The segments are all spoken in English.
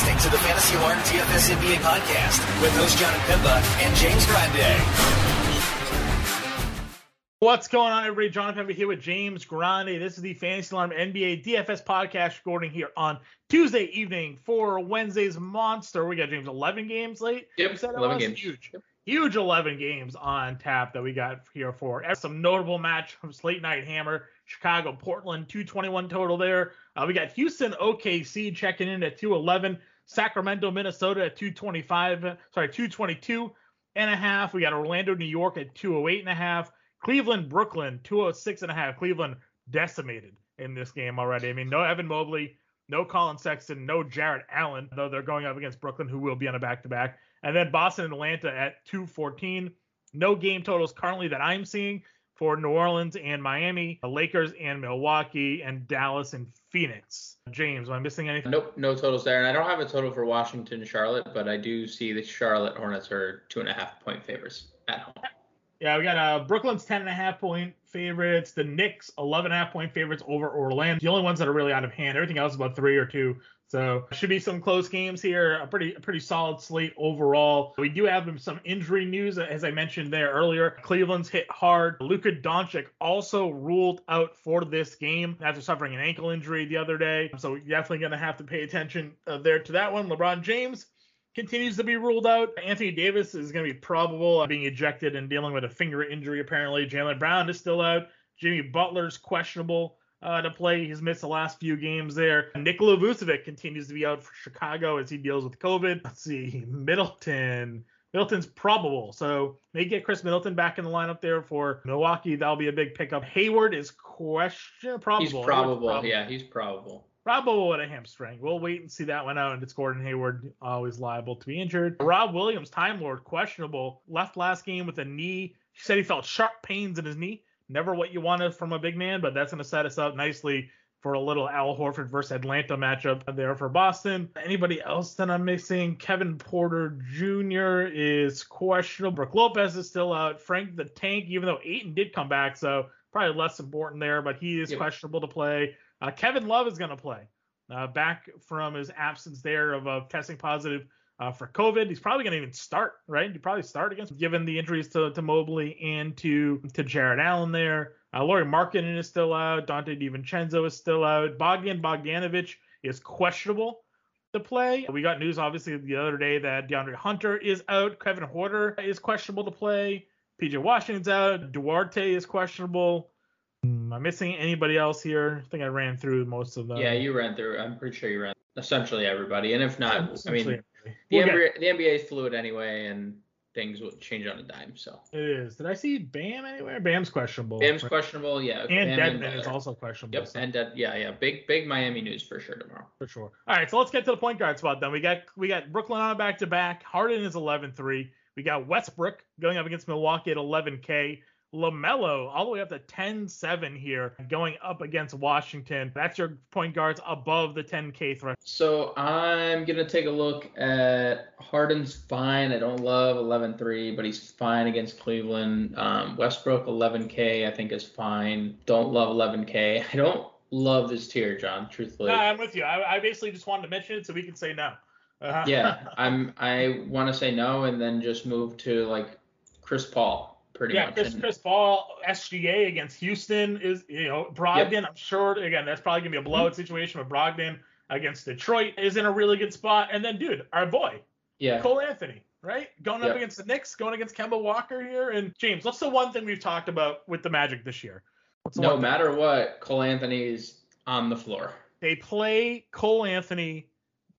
listening to the Fantasy Alarm DFS NBA podcast with host John Pimba and James Grande. What's going on, everybody? John Pimba here with James Grande. This is the Fantasy Alarm NBA DFS podcast recording here on Tuesday evening for Wednesday's Monster. We got James 11 games late. Yep, 11 games. Huge. Yep huge 11 games on tap that we got here for some notable matchups late night hammer chicago portland 221 total there uh, we got houston okc checking in at 211 sacramento minnesota at 225 sorry 222 and a half. We got orlando new york at 208 and a half. Cleveland brooklyn 206 and a half. Cleveland decimated in this game already. I mean no evan mobley no Collin Sexton, no Jarrett Allen, though they're going up against Brooklyn, who will be on a back to back. And then Boston and Atlanta at 214. No game totals currently that I'm seeing for New Orleans and Miami, the Lakers and Milwaukee, and Dallas and Phoenix. James, am I missing anything? Nope, no totals there. And I don't have a total for Washington and Charlotte, but I do see the Charlotte Hornets are two and a half point favorites at home. Yeah, we got uh, Brooklyn's 10 and a half point favorites. The Knicks 11 and a half point favorites over Orlando. The only ones that are really out of hand. Everything else is about three or two. So should be some close games here. A pretty a pretty solid slate overall. We do have some injury news, as I mentioned there earlier. Cleveland's hit hard. Luka Doncic also ruled out for this game after suffering an ankle injury the other day. So definitely going to have to pay attention uh, there to that one. LeBron James continues to be ruled out. Anthony Davis is going to be probable being ejected and dealing with a finger injury apparently. Jaylen Brown is still out. Jimmy Butler's questionable uh, to play. He's missed the last few games there. Nikola Vucevic continues to be out for Chicago as he deals with COVID. Let's see, Middleton. Middleton's probable, so may get Khris Middleton back in the lineup there for Milwaukee. That'll be a big pickup. Hayward is question probable. He's probable. probable. Yeah, he's probable. Probable with a hamstring. We'll wait and see that one out. And it's Gordon Hayward, always liable to be injured. Rob Williams, Time Lord, questionable. Left last game with a knee. He said he felt sharp pains in his knee. Never what you wanted from a big man, but that's going to set us up nicely for a little Al Horford versus Atlanta matchup there for Boston. Anybody else that I'm missing? Kevin Porter Jr. is questionable. Brook Lopez is still out. Frank the Tank, even though Ayton did come back, so probably less important there, but he is questionable to play. Uh, Kevin Love is going to play. Uh, back from his absence there of uh, testing positive uh, for COVID. He's probably going to even start, right? He'd probably start against, given the injuries to, to Mobley and to to Jarrett Allen there. Uh, Lauri Markkanen is still out. Donte DiVincenzo is still out. Bogdan Bogdanovic is questionable to play. We got news, obviously, the other day that DeAndre Hunter is out. Kevin Huerter is questionable to play. PJ Washington's out. Duarte is questionable. Am I missing anybody else here? I think I ran through most of them. Yeah, you ran through. I'm pretty sure you ran essentially everybody. And if not, I mean, the, we'll NBA, the NBA is fluid anyway, and things will change on a dime. So it is. Did I see Bam anywhere? Bam's questionable. Bam's questionable. Yeah. And Bam Dedmon is also questionable. Yep. So. And uh, yeah, yeah, big big Miami news for sure tomorrow. For sure. All right, so let's get to the point guard spot then. We got we got Brooklyn on a back to back. Harden is 11-3. We got Westbrook going up against Milwaukee at 11K. LaMelo all the way up to 10-7 here, going up against Washington. That's your point guards above the 10K threshold. So I'm gonna take a look at Harden's fine. I don't love 11-3, but he's fine against Cleveland. Um, Westbrook 11K I think is fine. Don't love 11K. I don't love this tier, John. Truthfully. No, I'm with you. I, I basically just wanted to mention it so we can say no. Uh-huh. yeah, I'm. I want to say no and then just move to like Chris Paul pretty yeah, much. Chris, Chris Paul, SGA against Houston is, you know, Brogdon, yep. I'm sure, again, that's probably going to be a blowout mm-hmm. situation with Brogdon against Detroit is in a really good spot. And then, dude, our boy, yeah, Cole Anthony, right? Going yep. up against the Knicks, going against Kemba Walker here. And James, what's the one thing we've talked about with the Magic this year? No matter what, Cole Anthony is on the floor. They play Cole Anthony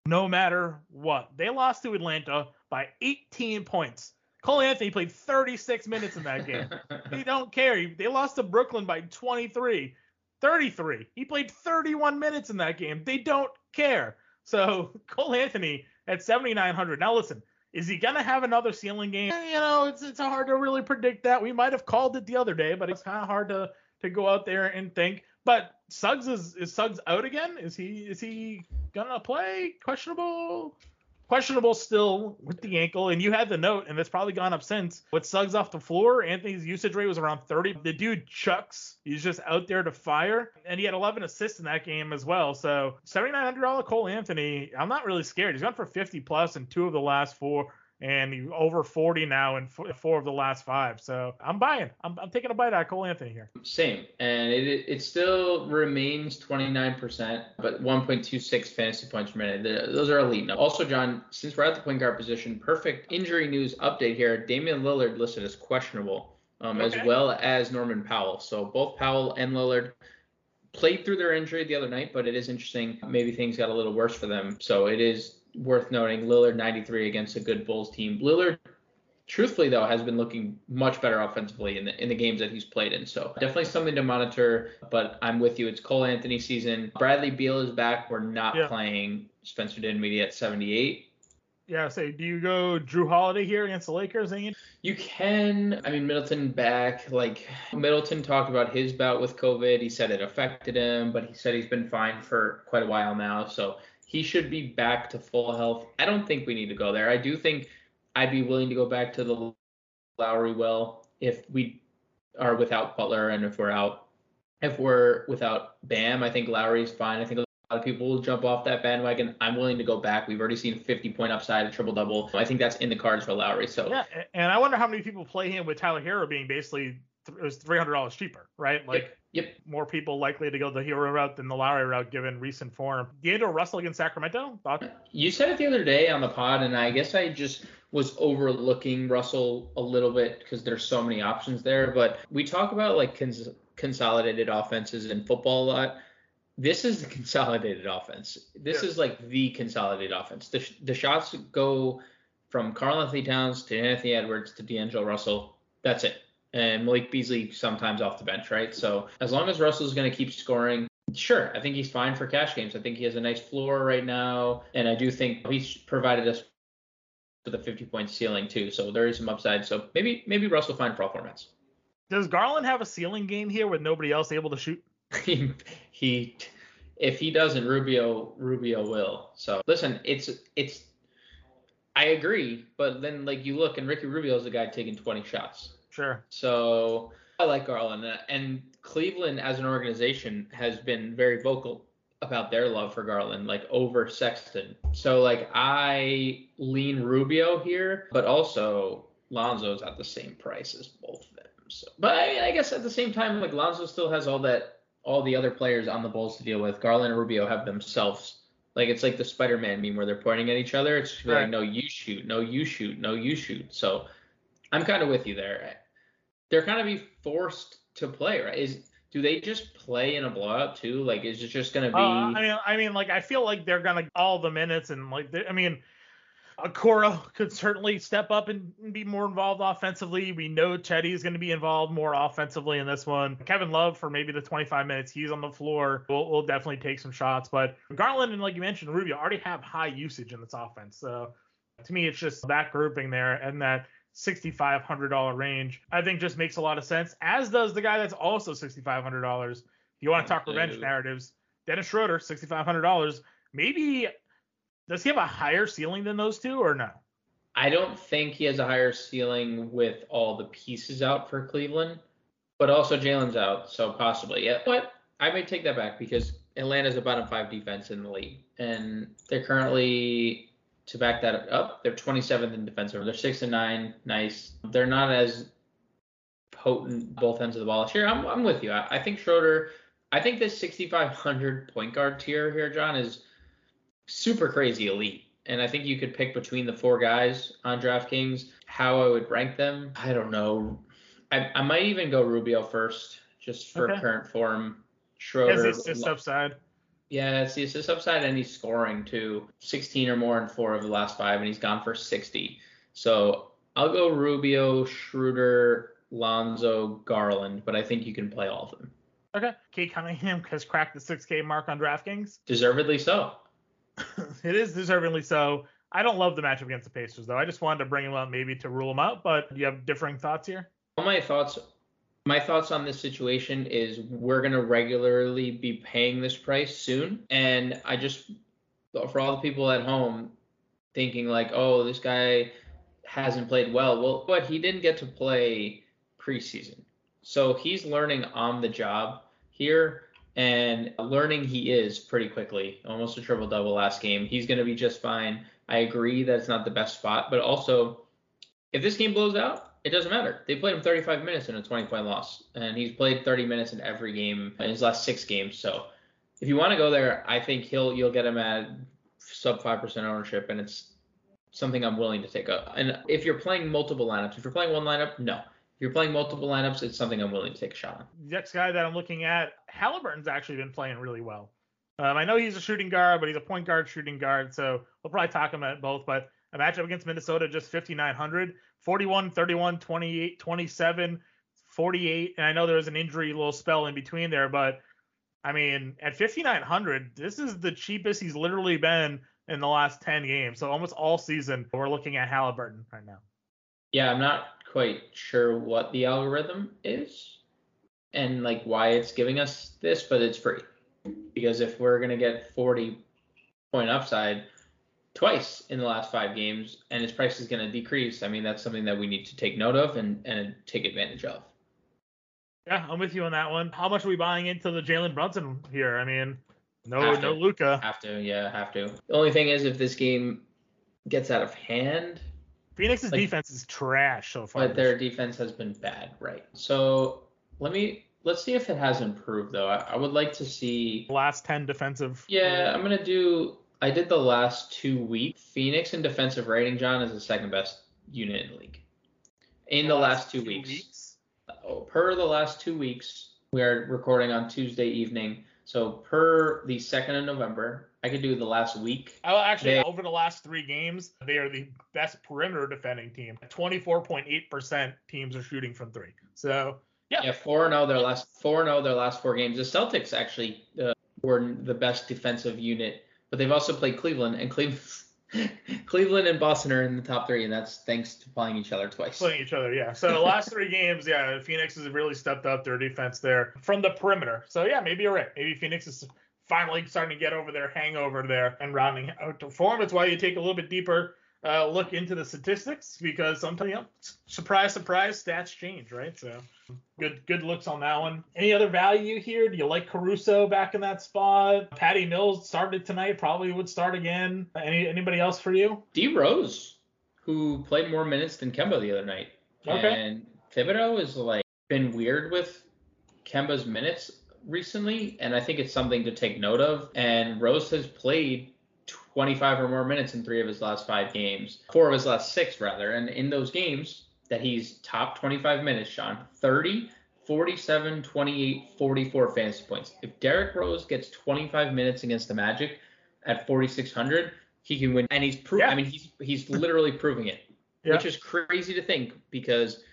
no matter what. They lost to Atlanta by 18 points. Cole Anthony played 36 minutes in that game. they don't care. They lost to Brooklyn by 23, 33. He played 31 minutes in that game. They don't care. So Cole Anthony at 7,900. Now listen, is he gonna have another ceiling game? You know, it's it's hard to really predict that. We might have called it the other day, but it's kind of hard to to go out there and think. But Suggs is is Suggs out again? Is he is he gonna play? Questionable. Questionable still with the ankle, and you had the note, and it's probably gone up since. With Suggs off the floor, Anthony's usage rate was around 30. The dude chucks. He's just out there to fire, and he had 11 assists in that game as well. So $7,900 Cole Anthony, I'm not really scared. He's gone for 50 plus in two of the last four and over 40 now in four of the last five. So I'm buying. I'm, I'm taking a bite out of Cole Anthony here. Same, and it it still remains 29%, but 1.26 fantasy points per minute. Those are elite. Now, also, John, since we're at the point guard position, perfect injury news update here. Damian Lillard listed as questionable, um, okay. as well as Norman Powell. So both Powell and Lillard played through their injury the other night, but it is interesting. Maybe things got a little worse for them. So it is worth noting Lillard 93 against a good Bulls team. Lillard, truthfully though, has been looking much better offensively in the in the games that he's played in. So definitely something to monitor. But I'm with you. It's Cole Anthony season. Bradley Beal is back. We're not yeah. playing Spencer Dinwiddie at 78. Yeah, say, do you go Jrue Holiday here against the Lakers? Ian? You can. I mean, Middleton back. Like Middleton talked about his bout with COVID. He said it affected him, but he said he's been fine for quite a while now. So he should be back to full health. I don't think we need to go there. I do think I'd be willing to go back to the Lowry well if we are without Butler and if we're out if we're without Bam. I think Lowry's fine. I think a lot of people will jump off that bandwagon. I'm willing to go back. We've already seen 50 point upside, a triple double. I think that's in the cards for Lowry. So yeah, and I wonder how many people play him with Tyler Herro being basically it was three hundred dollars cheaper, right? Like Yep. More people likely to go the Herro route than the Lowry route given recent form. D'Angelo Russell against Sacramento? Thought? Uh, you said it the other day on the pod, and I guess I just was overlooking Russell a little bit because there's so many options there. But we talk about like cons- consolidated offenses in football a lot. This is the consolidated offense. This is like the consolidated offense. The, the shots go from Karl-Anthony Towns to Anthony Edwards to D'Angelo Russell. That's it and Malik Beasley sometimes off the bench, right? So as long as Russell's going to keep scoring, sure, I think he's fine for cash games. I think he has a nice floor right now, and I do think he's provided us with a 50 point ceiling too. So there is some upside. So maybe maybe Russell fine for all formats. Does Garland have a ceiling game here with nobody else able to shoot? he, he if he doesn't, Rubio Rubio will. So listen, it's it's I agree, but then like you look and Ricky Rubio is the guy taking 20 shots. Sure. So I like Garland, and Cleveland as an organization has been very vocal about their love for Garland, like over Sexton. So like I lean Rubio here, but also Lonzo's at the same price as both of them. So, but I mean, I guess at the same time, like Lonzo still has all that, all the other players on the Bulls to deal with. Garland and Rubio have themselves. Like it's like the Spider-Man meme where they're pointing at each other. It's right. like no, you shoot, no, you shoot, no, you shoot. So I'm kind of with you there they're kind of be forced to play, right? Is do they just play in a blowout too? Like, is it just gonna be? Uh, I mean, I mean, like, I feel like they're gonna all the minutes and like, I mean, Okoro could certainly step up and be more involved offensively. We know Cedi is going to be involved more offensively in this one. Kevin Love for maybe the 25 minutes he's on the floor will will definitely take some shots. But Garland and like you mentioned, Rubio already have high usage in this offense. So to me, it's just that grouping there and that $6,500 range, I think just makes a lot of sense, as does the guy that's also $6,500. If you want to talk revenge narratives, Dennis Schroeder, $6,500. Maybe, does he have a higher ceiling than those two or no? I don't think he has a higher ceiling with all the pieces out for Cleveland, but also Jalen's out, so possibly. Yeah, but I may take that back because Atlanta's a bottom five defense in the league, and they're currently to back that up, they're 27th in defensive. They're six and nine, nice. They're not as potent both ends of the ball. Sure, I'm, I'm with you. I, I think Schroeder. I think this 6,500 point guard tier here, John, is super crazy elite. And I think you could pick between the four guys on DraftKings. How I would rank them, I don't know. I, I might even go Rubio first, just for okay. current form. Schroeder. Yes, it's upside. Yeah, it's the assist upside, and he's scoring too. 16 or more in four of the last five, and he's gone for 60. So I'll go Rubio, Schroeder, Lonzo, Garland, but I think you can play all of them. Okay. Cade Cunningham has cracked the 6K mark on DraftKings. Deservedly so. it is deservedly so. I don't love the matchup against the Pacers, though. I just wanted to bring him up maybe to rule him out, but do you have differing thoughts here? All my thoughts my thoughts on this situation is we're going to regularly be paying this price soon. And I just, for all the people at home, thinking like, oh, this guy hasn't played well. Well, but he didn't get to play preseason. So he's learning on the job here and learning he is pretty quickly. Almost a triple double last game. He's going to be just fine. I agree that it's not the best spot, but also if this game blows out, it doesn't matter. They played him 35 minutes in a 20 point loss, and he's played 30 minutes in every game in his last six games. So if you want to go there, I think he'll you'll get him at sub five percent ownership, and it's something I'm willing to take up. And if you're playing multiple lineups, if you're playing one lineup, no. If you're playing multiple lineups, it's something I'm willing to take a shot on. Next guy that I'm looking at, Halliburton's actually been playing really well. Um, I know he's a shooting guard, but he's a point guard shooting guard, so we'll probably talk him at both. But a matchup against Minnesota, just 5,900, 41, 31, 28, 27, 48. And I know there was an injury little spell in between there, but I mean, at 5,900, this is the cheapest he's literally been in the last 10 games. So almost all season, we're looking at Halliburton right now. Yeah, I'm not quite sure what the algorithm is and like why it's giving us this, but it's free. Because if we're gonna get 40 point upside twice in the last five games and his price is gonna decrease, I mean that's something that we need to take note of and, and take advantage of. Yeah, I'm with you on that one. How much are we buying into the Jalen Brunson here? I mean, no, no Luka. Have to, yeah, have to. The only thing is if this game gets out of hand, Phoenix's like, defense is trash so far. But their defense has been bad, right? So let me let's see if it has improved though. I, I would like to see last ten defensive. Yeah, I'm gonna do. I did the last two weeks. Phoenix in defensive rating, John, is the second best unit in the league. In the, the last, last, two, two weeks. weeks. Oh, per the last two weeks, we are recording on Tuesday evening. So per the second of November, I could do the last week. Oh, actually, they, over the last three games, they are the best perimeter defending team. 24.8% teams are shooting from three. So yeah, yeah, four and zero oh their last four and zero oh their last four games. The Celtics actually uh, were the best defensive unit, but they've also played Cleveland, and Cleveland Cleveland and Boston are in the top three, and that's thanks to playing each other twice. Playing each other, yeah. So the last three games, yeah, Phoenix has really stepped up their defense there from the perimeter. So yeah, maybe you're right. Maybe Phoenix is finally starting to get over their hangover there and rounding out to form. It's why you take a little bit deeper uh, look into the statistics because sometimes, you know, surprise, surprise, stats change, right? So good, good looks on that one. Any other value here? Do you like Caruso back in that spot? Patty Mills started tonight, probably would start again. Any anybody else for you? D Rose, who played more minutes than Kemba the other night. Okay. And Thibodeau is like been weird with Kemba's minutes recently, and I think it's something to take note of. And Rose has played 25 or more minutes in three of his last five games, four of his last six, rather. And in those games that he's top 25 minutes, Sean, 30, 47, 28, 44 fantasy points. If Derrick Rose gets 25 minutes against the Magic at 4,600, he can win. And he's proving, yeah. I mean, he's, he's literally proving it, yeah. which is crazy to think because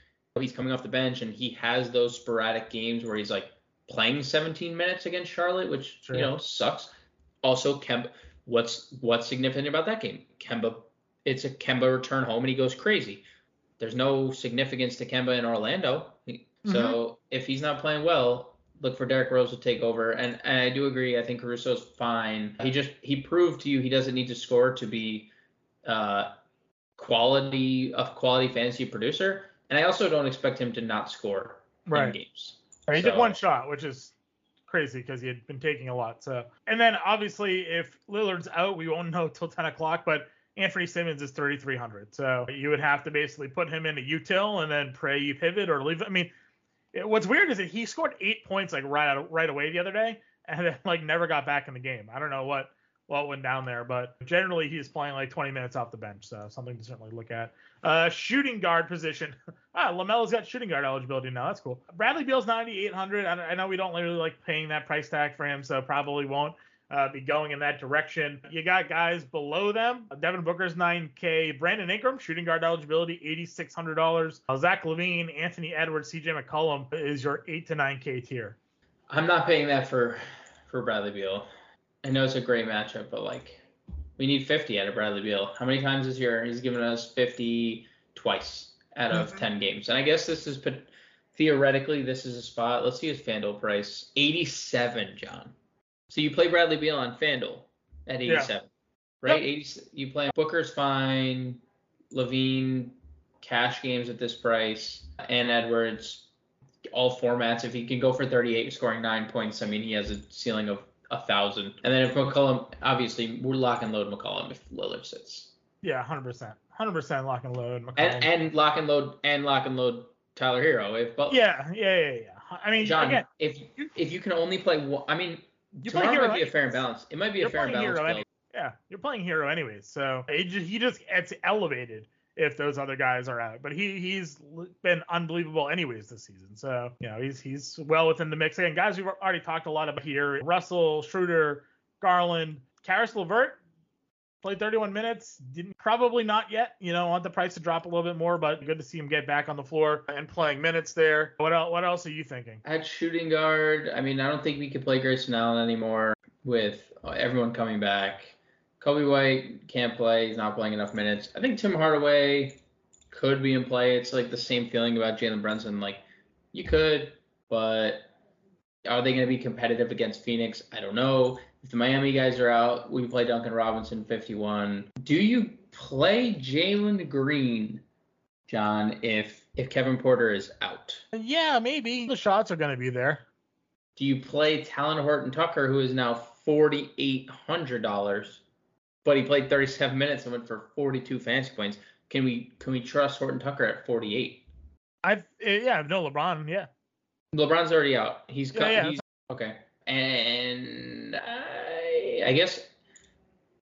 he's coming off the bench and he has those sporadic games where he's like playing 17 minutes against Charlotte, which, sure. you know, sucks. Also, Kemba What's what's significant about that game? Kemba, it's a Kemba return home and he goes crazy. There's no significance to Kemba in Orlando. Mm-hmm. So if he's not playing well, look for Derrick Rose to take over. And, and I do agree. I think Caruso's fine. He just he proved to you he doesn't need to score to be uh, quality of quality fantasy producer. And I also don't expect him to not score right. in games. He so, did one shot, which is crazy because he had been taking a lot. So, and then obviously if Lillard's out, we won't know till 10 o'clock. But Anfernee Simons is 3,300. So you would have to basically put him in a util and then pray you pivot or leave. I mean, it, what's weird is that he scored eight points like right out, right away the other day and then like never got back in the game. I don't know what what went down there, but generally he's playing like 20 minutes off the bench, so something to certainly look at. Uh, shooting guard position. ah, Lamelo's got shooting guard eligibility now. That's cool. Bradley Beal's 9,800. I, I know we don't really like paying that price tag for him, so probably won't uh, be going in that direction. You got guys below them. Devin Booker's 9K. Brandon Ingram, shooting guard eligibility, $8,600. Uh, Zach LaVine, Anthony Edwards, CJ McCollum is your 8 to 9K tier. I'm not paying that for for Bradley Beal. I know it's a great matchup, but like we need 50 out of Bradley Beal. How many times this year he's given us 50 twice out of mm-hmm. 10 games? And I guess this is theoretically this is a spot. Let's see his FanDuel price, 87, John. So you play Bradley Beal on FanDuel at 87. Yeah. right? Yep. 80, you play Booker's fine, LaVine, cash games at this price, and Edwards, all formats. If he can go for 38, scoring nine points, I mean, he has a ceiling of a thousand. And then if McCollum, obviously, we're lock and load McCollum if Lillard sits, Yeah, hundred percent, hundred percent lock and load. McCollum. and and lock and load and lock and load Tyler Herro. If but yeah, yeah, yeah, yeah. I mean, John, again, if if you can only play one, I mean, you tomorrow hero. might be a fair and anyways. balance. It might be a fair and balance Herro build. anyway. Yeah, you're playing Herro anyways, so it just, he just gets elevated if those other guys are out. But he he's been unbelievable anyways this season. So you know he's he's well within the mix. Again, guys we've already talked a lot about here: Russell, Schroeder, Garland, Karis LeVert. Played 31 minutes. Didn't probably not yet. You know, want the price to drop a little bit more, but good to see him get back on the floor and playing minutes there. What else? What else are you thinking? At shooting guard, I mean, I don't think we could play Grayson Allen anymore with everyone coming back. Coby White can't play. He's not playing enough minutes. I think Tim Hardaway could be in play. It's like the same feeling about Jalen Brunson. Like, you could, but are they going to be competitive against Phoenix? I don't know. If the Miami guys are out, we play Duncan Robinson 51. Do you play Jalen Green, John, if if Kevin Porter is out? Yeah, maybe the shots are going to be there. Do you play Talen Horton Tucker, who is now forty eight hundred dollars, but he played thirty seven minutes and went for forty two fantasy points? Can we can we trust Horton Tucker at forty eight? I've eh, yeah, no LeBron, yeah. LeBron's already out. He's Yeah, yeah. He's okay. And I I guess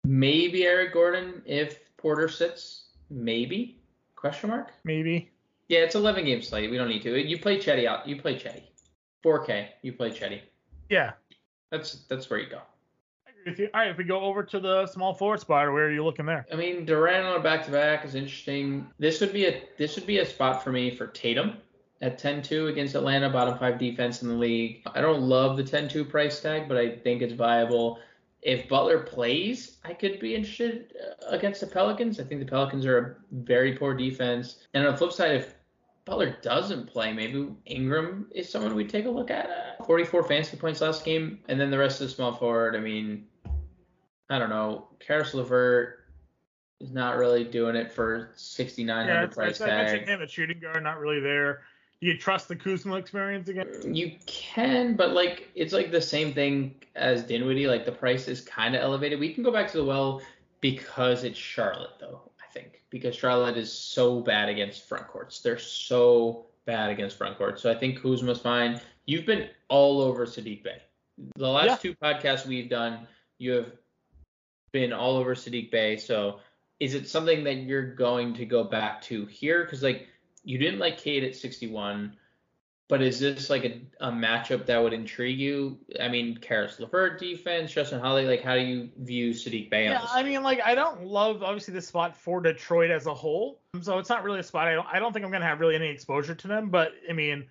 maybe Eric Gordon if Porter sits. Maybe question mark. Maybe. Yeah, it's eleven game slate. We don't need to. You play Chetty out. You play Chetty. 4K. You play Chetty. Yeah. That's that's where you go. With you. All right, if we go over to the small forward spot, where are you looking there? I mean, Durant on a back to back is interesting. This would be a this would be a spot for me for Tatum at 10-2 against Atlanta, bottom five defense in the league. I don't love the 10-2 price tag, but I think it's viable. If Butler plays, I could be interested uh, against the Pelicans. I think the Pelicans are a very poor defense. And on the flip side, if Butler doesn't play, maybe Ingram is someone we take a look at. Uh, 44 fantasy points last game, and then the rest of the small forward. I mean, I don't know. Karis LeVert is not really doing it for 6900 Yeah, price it's, I mentioned him at shooting guard, not really there. Do you trust the Kuzma experience again? You can, but like it's like the same thing as Dinwiddie. Like the price is kind of elevated. We can go back to the well because it's Charlotte, though. I think because Charlotte is so bad against front courts. They're so bad against front courts. So I think Kuzma's fine. You've been all over Saddiq Bey. The last Yeah. two podcasts we've done, you have been all over Saddiq Bey. So is it something that you're going to go back to here? Because like you didn't like Cade at 61, but is this like a, a matchup that would intrigue you? I mean, Karis LeVert defense, Justin Holly, like how do you view Saddiq Bey? Yeah. I mean, like I don't love obviously this spot for Detroit as a whole, so it's not really a spot. I don't, I don't think I'm gonna have really any exposure to them, but I mean,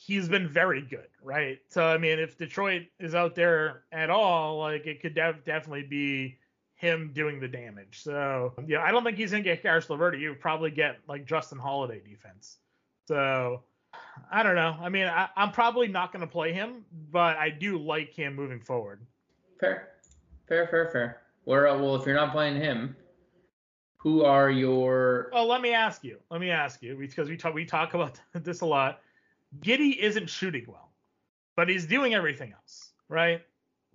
he's been very good, right? So I mean, if Detroit is out there at all, like it could def- definitely be him doing the damage. So yeah, I don't think he's gonna get Karis LeVert. You probably get like Justin Holiday defense. So I don't know. I mean, I, I'm probably not gonna play him, but I do like him moving forward. Fair, fair, fair, fair. Where uh, well, if you're not playing him, who are your? Oh, let me ask you. Let me ask you because we talk we talk about this a lot. Giddey isn't shooting well, but he's doing everything else, right?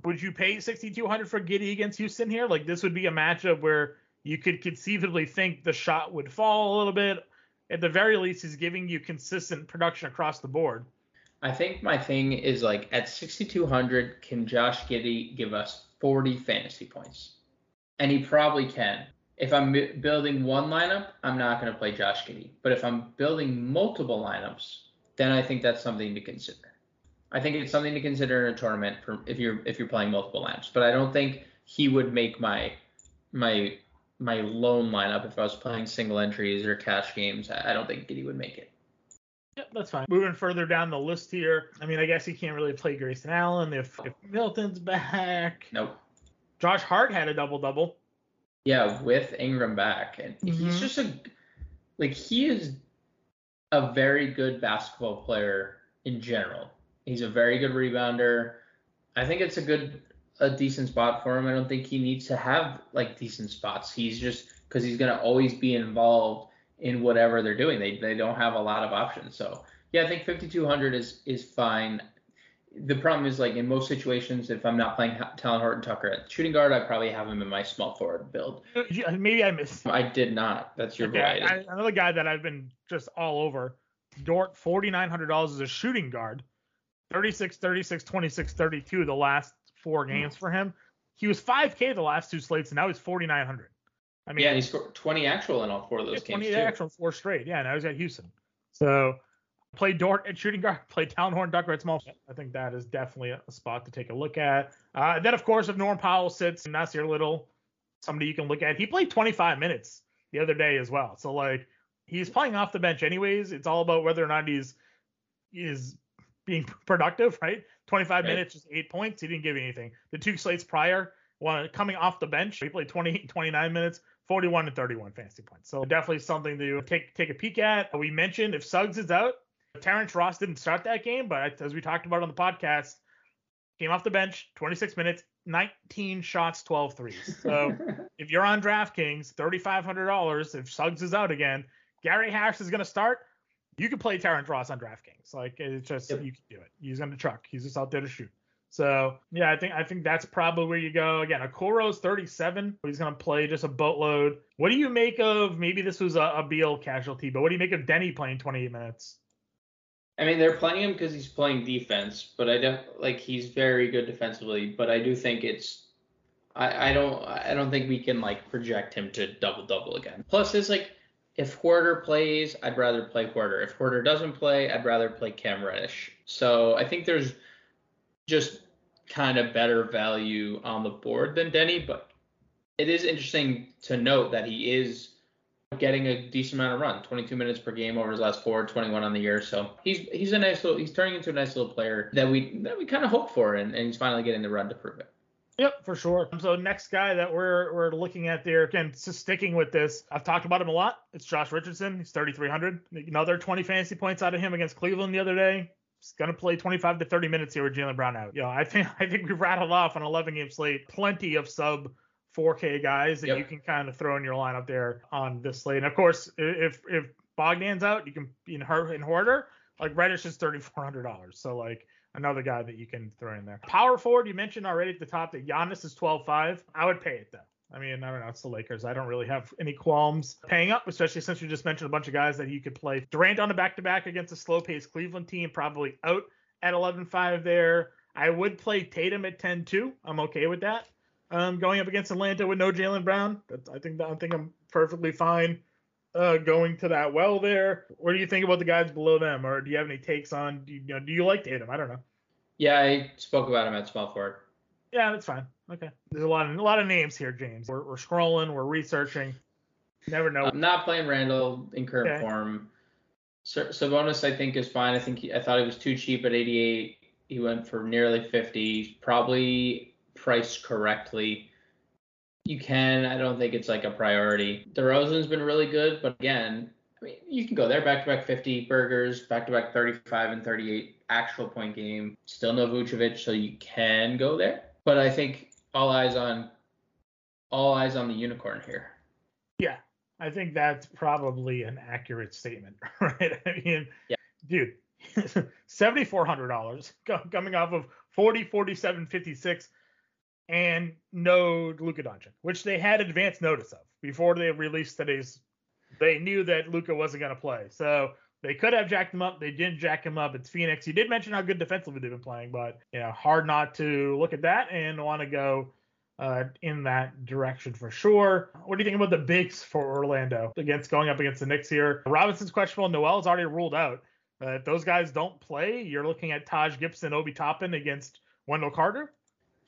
Would you pay 6200 for Giddey against Houston here? Like this would be a matchup where you could conceivably think the shot would fall a little bit. At the very least, he's giving you consistent production across the board. I think my thing is like at 6200, can Josh Giddey give us 40 fantasy points? And he probably can. If I'm building one lineup, I'm not going to play Josh Giddey. But if I'm building multiple lineups, then I think that's something to consider. I think it's something to consider in a tournament for if you're if you're playing multiple lineups. But I don't think he would make my my my lone lineup if I was playing single entries or cash games. I don't think Giddey would make it. Yep, that's fine. Moving further down the list here, I mean, I guess he can't really play Grayson Allen if, if Milton's back. Nope. Josh Hart had a double double. Yeah, with Ingram back, and he's Mhm. just a like he is a very good basketball player in general. He's a very good rebounder. I think it's a good a decent spot for him. I don't think he needs to have like decent spots. He's just because he's gonna always be involved in whatever they're doing. They they don't have a lot of options. So yeah, I think 5200 is is fine. The problem is like in most situations, if I'm not playing Talen Horton Tucker at shooting guard, I probably have him in my small forward build. Uh, maybe I missed. I did not. That's your okay, I, another guy that I've been just all over. Dort, $4,900 as a shooting guard. 36, 36, 26, 32 the last four hmm. games for him. He was 5K the last two slates, and now he's 4,900. I mean, yeah, he scored 20 actual in all four of those games. 20 too. actual, four straight. Yeah, now he's at Houston. So play Dort at shooting guard, play Talen Horton Tucker at small. I think that is definitely a spot to take a look at. Uh, then, of course, if Norm Powell sits, Nassir Little, somebody you can look at. He played 25 minutes the other day as well. So like he's playing off the bench anyways. It's all about whether or not he's is being productive, right? 25 right. minutes, just eight points. He didn't give anything. The two slates prior, one coming off the bench, he played 20, 29 minutes, 41 and 31 fantasy points. So definitely something to take take a peek at. We mentioned if Suggs is out, Terrence Ross didn't start that game, but as we talked about on the podcast, came off the bench, 26 minutes, 19 shots, 12 threes. So if you're on DraftKings, $3,500, if Suggs is out again, Gary Harris is going to start. You can play Terrence Ross on DraftKings. Like it's just yep. you can do it. He's going to truck. He's just out there to shoot. So yeah, I think I think that's probably where you go. Again, Okoro's 37. He's going to play just a boatload. What do you make of? Maybe this was a, a Beal casualty, but what do you make of Deni playing 28 minutes? I mean, they're playing him because he's playing defense, but I don't like he's very good defensively. But I do think it's, I, I don't I don't think we can like project him to double double again. Plus, it's like if Huerter plays, I'd rather play Huerter. If Huerter doesn't play, I'd rather play Cam Reddish. So I think there's just kind of better value on the board than Deni, but it is interesting to note that he is getting a decent amount of run, 22 minutes per game over his last four, 21 on the year. So he's he's a nice little he's turning into a nice little player that we that we kind of hope for, and, and he's finally getting the run to prove it. Yep, for sure. So next guy that we're we're looking at there, again, just sticking with this, I've talked about him a lot. It's Josh Richardson. He's 3,300. Another 20 fantasy points out of him against Cleveland the other day. He's gonna play 25 to 30 minutes here with Jaylen Brown out. You know, I think I think we've rattled off an 11 game slate, plenty of sub 4K guys that yep. you can kind of throw in your lineup there on this slate. And of course, if if Bogdan's out, you can in her in Huerter, like Reddish is thirty four hundred dollars. So like another guy that you can throw in there. Power forward, you mentioned already at the top that Giannis is twelve five. I would pay it though. I mean, I don't know. It's the Lakers. I don't really have any qualms paying up, especially since you just mentioned a bunch of guys that you could play. Durant on a back to back against a slow paced Cleveland team, probably out at 11 5 there. I would play Tatum at 10 2. I'm okay with that um, going up against Atlanta with no Jaylen Brown. That's, I think I think I'm perfectly fine uh, going to that well there. What do you think about the guys below them, or do you have any takes on? Do you, you know, do you like Tatum? I don't know. Yeah, I spoke about him at small forward. Yeah, that's fine. Okay. There's a lot of a lot of names here, James. We're, we're scrolling, we're researching. Never know. I'm not playing Randall in current okay. form. Sabonis, I think, is fine. I think he, I thought he was too cheap at 88. He went for nearly 50. Probably priced correctly, you can. I don't think it's like a priority. DeRozan's been really good, but again, I mean, you can go there back to back 50 burgers, back to back 35 and 38 actual point game. Still no Vucevic, so you can go there. But I think all eyes on all eyes on the unicorn here. Yeah, I think that's probably an accurate statement, right? I mean, yeah. dude, $7,400 coming off of 40, 47, 56 and no Luka Doncic, which they had advance notice of before they released today's. They knew that Luka wasn't going to play, so they could have jacked him up. They didn't jack him up. It's Phoenix. You did mention how good defensively they've been playing, but you know, hard not to look at that and want to go uh, in that direction for sure. What do you think about the bigs for Orlando against going up against the Knicks here? Robinson's questionable. Noel is already ruled out. Uh, if those guys don't play, you're looking at Taj Gibson, Obi Toppin against Wendell Carter.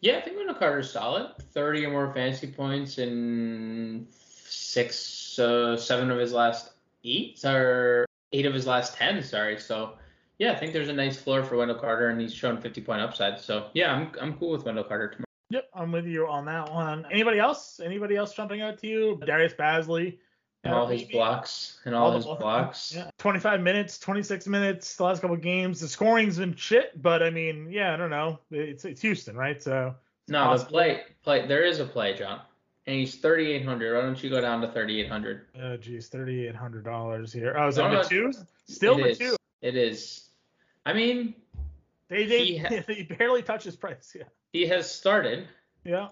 Yeah, I think Wendell Carter's solid. 30 or more fantasy points in six, uh, seven of his last eight, or eight of his last 10, sorry. So, yeah, I think there's a nice floor for Wendell Carter, and he's shown 50 point upside. So, yeah, I'm, I'm cool with Wendell Carter tomorrow. Yep, I'm with you on that one. Anybody else? Anybody else jumping out to you? Darius Bazley. And all his blocks and all, all his blocks. Yeah. 25 minutes, 26 minutes, the last couple of games. The scoring's been shit, but I mean, yeah, I don't know. It's, it's Houston, right? So No, the play play there is a play, John. And he's 3800. Why don't you go down to 3800? Oh, geez, thirty-eight hundred dollars here. Oh, is it No, no, Matu? Still It is. Matu. It is. I mean, They they, He ha- they barely touch his price. Yeah. he has started Yeah.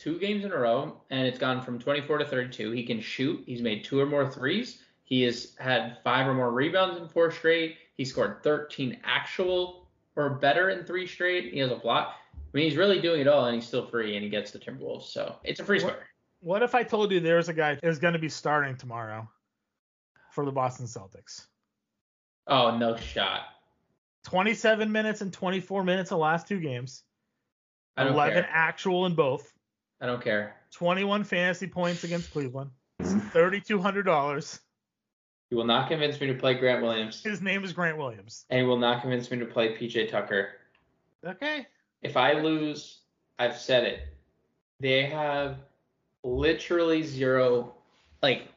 Two games in a row, and it's gone from 24 to 32. He can shoot. He's made two or more threes. He has had five or more rebounds in four straight. He scored 13 actual or better in three straight. He has a block. I mean, he's really doing it all, and he's still free, and he gets the Timberwolves. So it's a free What-. What if I told you there's a guy who's going to be starting tomorrow for the Boston Celtics? Oh, no shot. 27 minutes and 24 minutes the last two games. I don't 11 care. actual in both. I don't care. 21 fantasy points against Cleveland. It's $3,200. You will not convince me to play Grant Williams, His name is Grant Williams. and you will not convince me to play PJ Tucker. Okay. If I lose, I've said it. They have literally zero, like,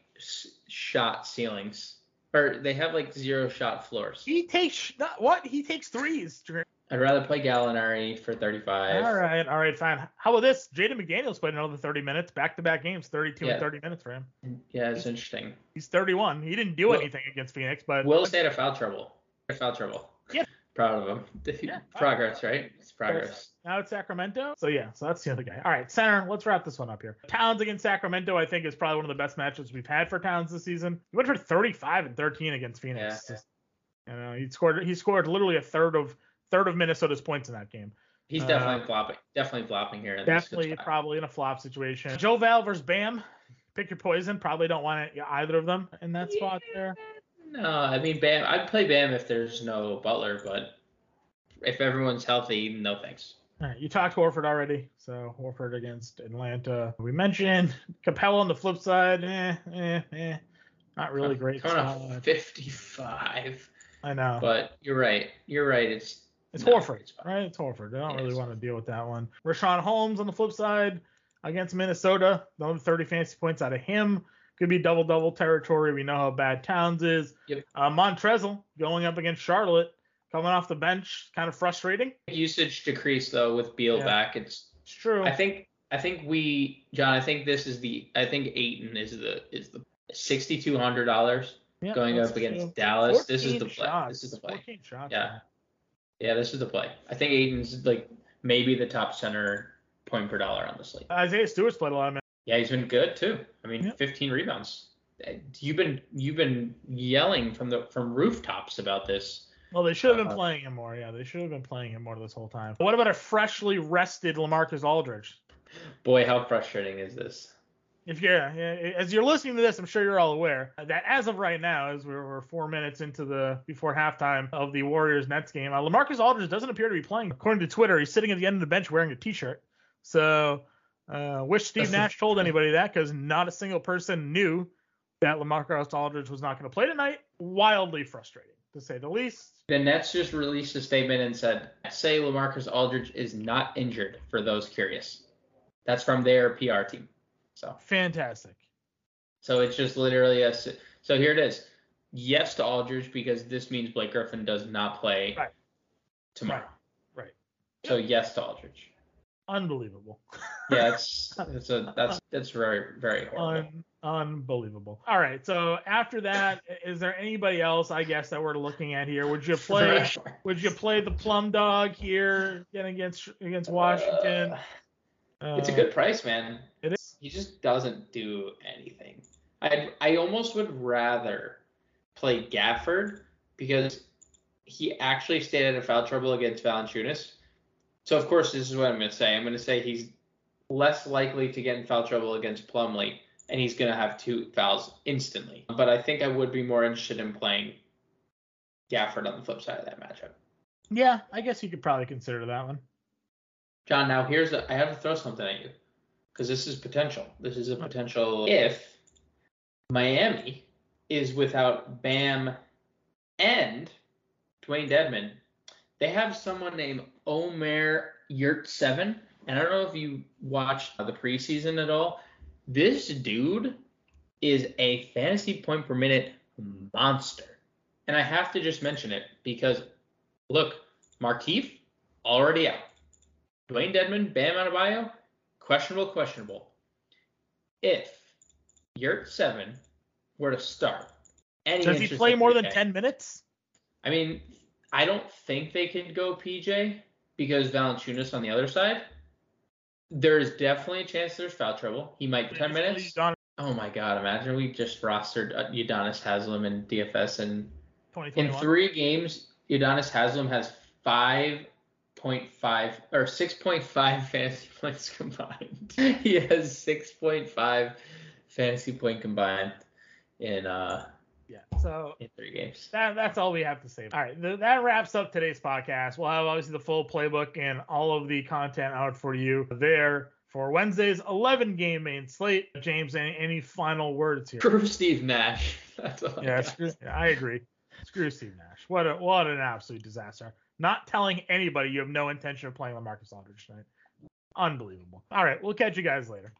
shot ceilings, or they have like zero shot floors. He takes not- what? He takes threes. I'd rather play Gallinari for 35. All right, all right, fine. How about this? Jaden McDaniels played another 30 minutes, back-to-back games, 32 Yeah. and 30 minutes for him. Yeah, it's interesting. He's 31. He didn't do Well- anything against Phoenix, but Will stay out of foul trouble. Foul trouble. Yeah. Proud of him. Yeah. Progress, right? It's progress. now it's Sacramento. So yeah, so that's the other guy. All right, center. Let's wrap this one up here. Towns against Sacramento, I think, is probably one of the best matchups we've had for Towns this season. He went for 35 and 13 against Phoenix. Yeah. You know, he scored. He scored literally a third of third of Minnesota's points in that game. He's Uh, definitely flopping. Definitely flopping here. Definitely, probably in a flop situation. Joe Val versus Bam. Pick your poison. Probably don't want it, either of them in that spot there. No, I mean Bam. I'd play Bam if there's no Butler, but if everyone's healthy, no thanks. All right, you talked Horford already, so Horford against Atlanta. We mentioned Capela on the flip side. Eh, eh, eh. Not really great. Off spot. 55. I know. But you're right. You're right. It's It's not a Horford, right? It's Horford. I don't really want to deal with that one. Richaun Holmes on the flip side against Minnesota. Another 30 fantasy points out of him. Could be double double territory. We know how bad Towns is. Yep. Uh, Montrezl going up against Charlotte, coming off the bench, kind of frustrating. Usage decreased though with Beal Yeah. back. It's It's true. I think I think we John. I think this is the I think Ayton is the is the sixty two hundred dollars Yeah, going up against true. Dallas. This is the play. Shots. This is the play. shots. Yeah. man. Yeah, this is the play. I think Ayton's like maybe the top center point per dollar on the slate. Isaiah Stewart's played a lot of minutes. Yeah, he's been good too. I mean, Yep. 15 rebounds. You've been you've been yelling from the from rooftops about this. Well, they should have been Uh, playing him more. Yeah, they should have been playing him more this whole time. What about a freshly rested Lamarcus Aldridge? Boy, how frustrating is this? If you're, as you're listening to this, I'm sure you're all aware that as of right now, as we're, we're four minutes into the before halftime of the Warriors Nets game, uh, Lamarcus Aldridge doesn't appear to be playing. According to Twitter, he's sitting at the end of the bench wearing a T-shirt. So, uh, wish Steve Nash told anybody that because not a single person knew that Lamarcus Aldridge was not going to play tonight. Wildly frustrating, to say the least. The Nets just released a statement and said, "Say Lamarcus Aldridge is not injured." For those curious, that's from their PR team. So, Fantastic. so it's just literally a. So here it is. Yes to Aldridge because this means Blake Griffin does not play Right. tomorrow. Right. Right. So yes to Aldridge. Unbelievable. Yeah, it's, it's a that's that's very very horrible. Un- unbelievable. All right. So after that, is there anybody else? I guess that we're looking at here. Would you play? would you play the plum dog here again against against Washington? Uh, it's a Uh, good price, man. He just doesn't do anything. I I almost would rather play Gafford because he actually stayed out of foul trouble against Valanciunas. So of course this is what I'm going to say. I'm going to say he's less likely to get in foul trouble against Plumlee, and he's going to have two fouls instantly. But I think I would be more interested in playing Gafford on the flip side of that matchup. Yeah, I guess you could probably consider that one. John, now here's a, I have to throw something at you because this is potential. This is a potential if Miami is without Bam and Dewayne Dedmon. They have someone named Omer Yurtseven, and I don't know if you watched the preseason at all. This dude is a fantasy point per minute monster, and I have to just mention it because look, Markieff already out. Dewayne Dedmon, Bam Adebayo, questionable, questionable. If Yurtseven were to start, any Does he play more than 10 minutes? I mean, I don't think they can go PJ because Valanciunas on the other side. There's definitely a chance there's foul trouble. He might ten minutes. Oh my god! Imagine we just rostered uh, Udonis Haslam and DFS, and in three games, Udonis Haslam has five point five or six point five fantasy points combined. he has six point five fantasy point combined in uh Yeah. So in three games. that, that's all we have to say. All right, th- that wraps up today's podcast. We'll have obviously the full playbook and all of the content out for you there for Wednesday's 11 game main slate. James, any, any final words here? Screw Steve Nash. That's all. I Yeah, got. screw, yeah, I agree. Screw Steve Nash. What a, what an absolute disaster. Not telling anybody you have no intention of playing LaMarcus Aldridge tonight. Unbelievable. All right, we'll catch you guys later.